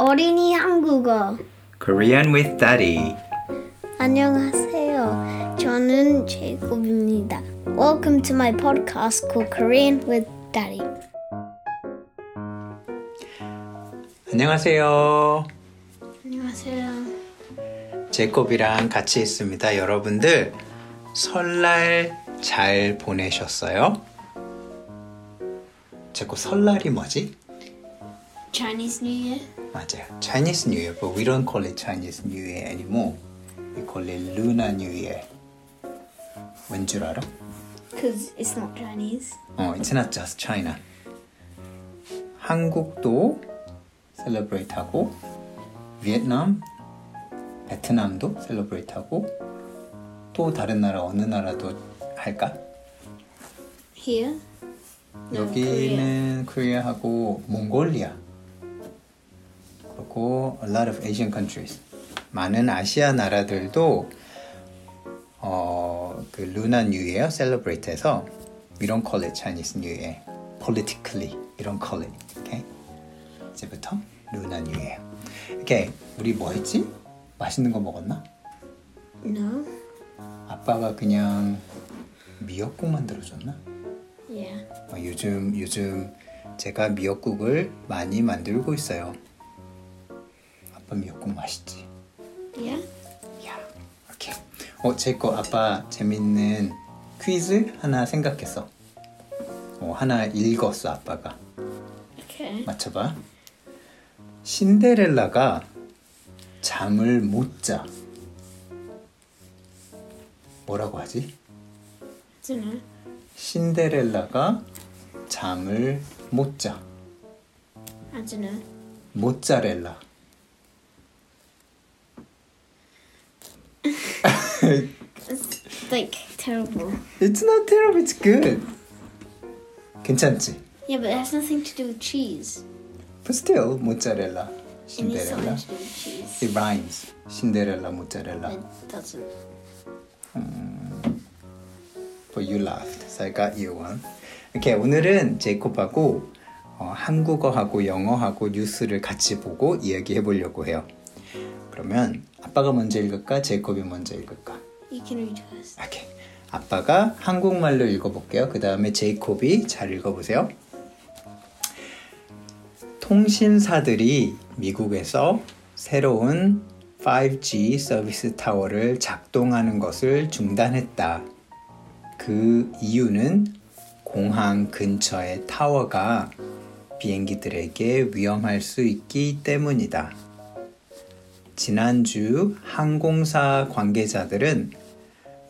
어린이 한국어. Korean with Daddy. 안녕하세요. 저는 제이콥입니다. Welcome to my podcast called Korean with Daddy. 안녕하세요. 안녕하세요. 제이콥이랑 같이 있습니다. 여러분들 설날 잘 보내셨어요? 제이콥 설날이 뭐지? Chinese New Year? 맞아요. Chinese New Year, but we don't call it Chinese New Year anymore. We call it Lunar New Year. 왠 줄 알아? Because it's not Chinese. 어, it's not just China. 한국도 celebrate 하고, 베트남, 베트남도 celebrate 하고, 또 다른 나라 어느 나라도 할까? Here? No, 여기는 코리아 하고 Mongolia 그리고 a lot of Asian countries 많은 아시아 나라들도 어, 그 Lunar New Year celebrate해서 we don't call it Chinese New Year politically we don't call it okay? 이제부터 Lunar New Year okay 우리 뭐 했지? 맛있는 거 먹었나? No. 아빠가 그냥 미역국 만들어줬나? Yeah. 어, 요즘 요즘 제가 미역국을 많이 만들고 있어요. 미역국 맛있지? Yeah? 야, 오케이. 어, 제거 아빠 재밌는 퀴즈 하나 생각했어. 어, 하나 읽었어 아빠가. Okay. 맞춰봐. 신데렐라가 잠을 못 자. 뭐라고 하지? know. 신데렐라가 잠을 못 자. Don't know. 모짜렐라. It's like terrible. It's not terrible. It's good. 괜찮지? Yeah, but it has nothing to do with cheese. But still, It to do with cheese. It rhymes. 신데렐라, 모짜렐라. It doesn't. But you laughed, so I got you one. 이렇게 오늘은 제이콥하고 어, 한국어하고 영어하고 뉴스를 같이 보고 이야기해 보려고 해요. 그러면 아빠가 먼저 읽을까? 제이콥이 먼저 읽을까? You can read first. 오케이. 아빠가 한국말로 읽어볼게요. 그 다음에 제이콥이 잘 읽어보세요. 통신사들이 미국에서 새로운 5G 서비스 타워를 작동하는 것을 중단했다. 그 이유는 공항 근처의 타워가 비행기들에게 위험할 수 있기 때문이다. 지난주 항공사 관계자들은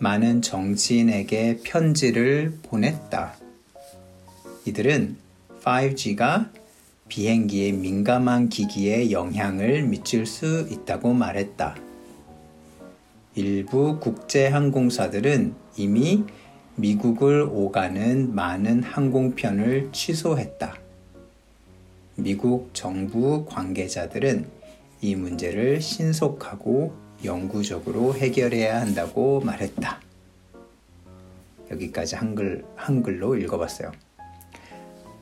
많은 정치인에게 편지를 보냈다. 이들은 5G가 비행기의 민감한 기기에 영향을 미칠 수 있다고 말했다. 일부 국제 항공사들은 이미 미국을 오가는 많은 항공편을 취소했다. 미국 정부 관계자들은 이 문제를 신속하고 영구적으로 해결해야 한다고 말했다. 여기까지 한글, 한글로 읽어봤어요.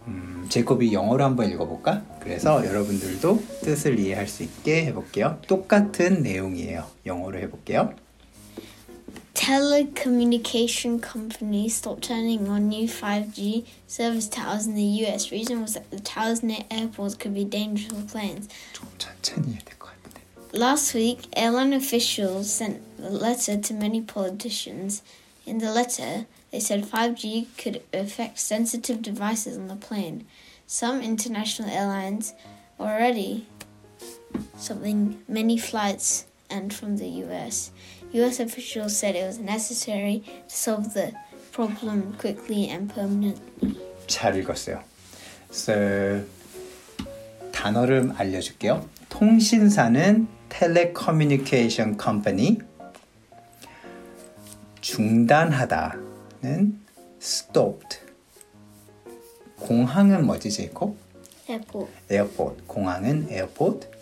음, 제이콥이 영어로 한번 읽어볼까? 그래서 여러분들도 뜻을 이해할 수 있게 해볼게요. 똑같은 내용이에요. 영어로 해볼게요. telecommunication companies stopped turning on new 5G service towers in the US. Reason was that the towers near airports could be dangerous for planes. Last week, airline officials sent a letter to many politicians. In the letter, they said 5G could affect sensitive devices on the plane. Some international airlines already something many flights and from the US. US officials said it was necessary to solve the problem quickly and permanently. 잘 읽었어요. So, 단어를 알려줄게요. 통신사는 telecommunication company, 중단하다는 stopped. 공항은 뭐지, 제이콥? Airport. Airport. 공항은 airport.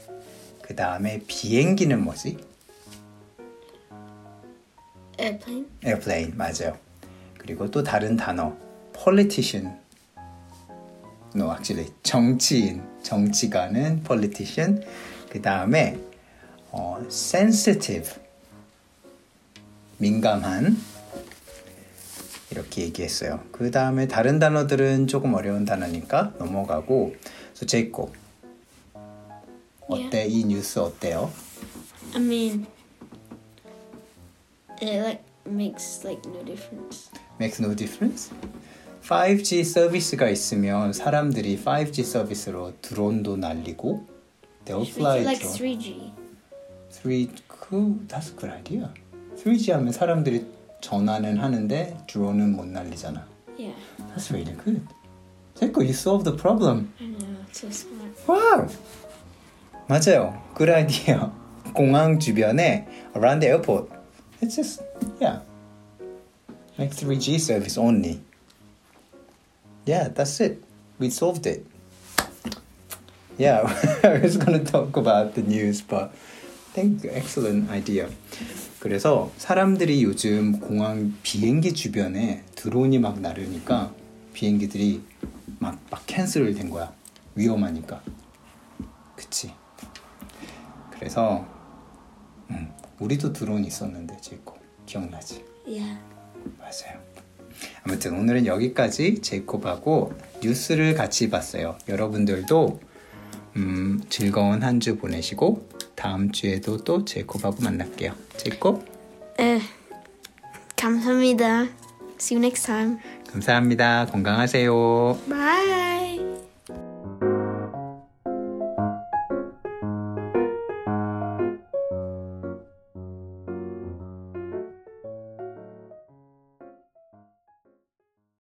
그 다음에 비행기는 뭐지? Airplane. Airplane 맞아요. 그리고 또 다른 단어 politician. No, actually 정치인, 정치가는 politician. 그 다음에 어, sensitive 민감한 이렇게 얘기했어요. 그 다음에 다른 단어들은 조금 어려운 단어니까 넘어가고 그래서 제이콥 어때 이 뉴스 어때요? I mean, it like makes like no difference. Makes no difference. 5G 서비스가 있으면 사람들이 5G 서비스로 드론도 날리고 they'll fly like drone. 3G. 3그 that's a good idea. 3G 하면 사람들이 전화는 하는데 드론은 못 날리잖아. Yeah, That's really good. 제거 you solved the problem. I know. It's so smart. 와우. 맞아요. good idea. 공항 주변에 around the airport. It's just yeah. Like 3G service only. Yeah, that's it. We solved it. Yeah, I was gonna talk about the news, but think excellent idea. 그래서 사람들이 요즘 공항 비행기 주변에 드론이 막 나르니까 비행기들이 막, 막 캔슬 된 거야. 위험하니까. 그치. 그래서, 음, 우리도 드론 있었는데, 제이콥. 기억나지? Yeah. 맞아요. 아무튼 오늘은 여기까지 제이콥하고 뉴스를 같이 봤어요. 여러분들도 음, 즐거운 한 주 보내시고 다음 주에도 또 제이콥하고 만날게요. 제이콥 Uh, 감사합니다. See you next time. 감사합니다. 건강하세요. Bye.